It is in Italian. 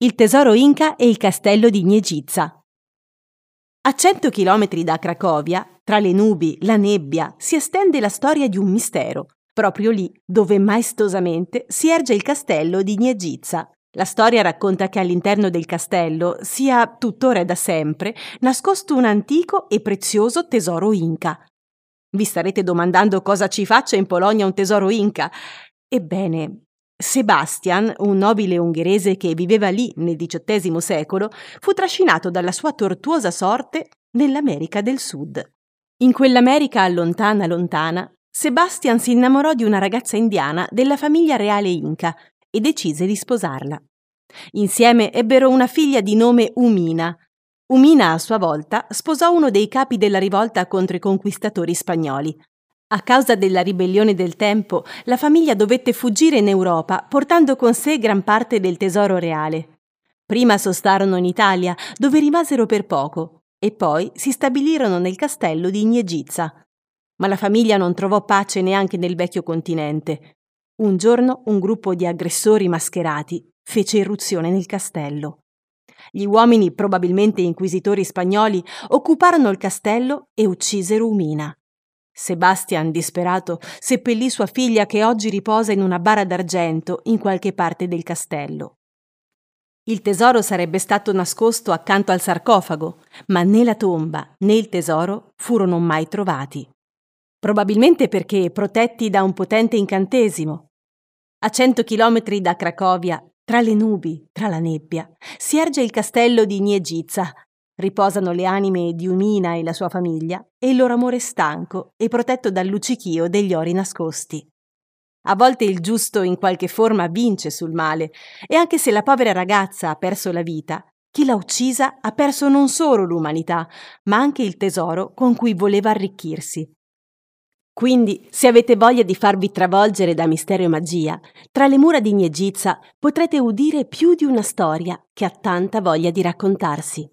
Il tesoro Inca e il castello di Niegizza. A cento chilometri da Cracovia, tra le nubi, la nebbia, si estende la storia di un mistero, proprio lì dove maestosamente si erge il castello di Niegizza. La storia racconta che all'interno del castello sia tuttora e da sempre nascosto un antico e prezioso tesoro Inca. Vi starete domandando cosa ci faccia in Polonia un tesoro Inca? Ebbene, Sebastian, un nobile ungherese che viveva lì nel XVIII secolo, fu trascinato dalla sua tortuosa sorte nell'America del Sud. In quell'America lontana lontana, Sebastian si innamorò di una ragazza indiana della famiglia reale Inca e decise di sposarla. Insieme ebbero una figlia di nome Umina. Umina, a sua volta, sposò uno dei capi della rivolta contro i conquistatori spagnoli, a causa della ribellione del tempo, la famiglia dovette fuggire in Europa, portando con sé gran parte del tesoro reale. Prima sostarono in Italia, dove rimasero per poco, e poi si stabilirono nel castello di Ignegizza. Ma la famiglia non trovò pace neanche nel vecchio continente. Un giorno un gruppo di aggressori mascherati fece irruzione nel castello. Gli uomini, probabilmente inquisitori spagnoli, occuparono il castello e uccisero Umina. Sebastian, disperato, seppellì sua figlia che oggi riposa in una bara d'argento in qualche parte del castello. Il tesoro sarebbe stato nascosto accanto al sarcofago, ma né la tomba né il tesoro furono mai trovati. Probabilmente perché protetti da un potente incantesimo. A cento chilometri da Cracovia, tra le nubi, tra la nebbia, si erge il castello di Niegizza, Riposano le anime di Umina e la sua famiglia e il loro amore stanco e protetto dal luccichio degli ori nascosti. A volte il giusto in qualche forma vince sul male e anche se la povera ragazza ha perso la vita, chi l'ha uccisa ha perso non solo l'umanità, ma anche il tesoro con cui voleva arricchirsi. Quindi, se avete voglia di farvi travolgere da mistero e magia, tra le mura di Niegizza potrete udire più di una storia che ha tanta voglia di raccontarsi.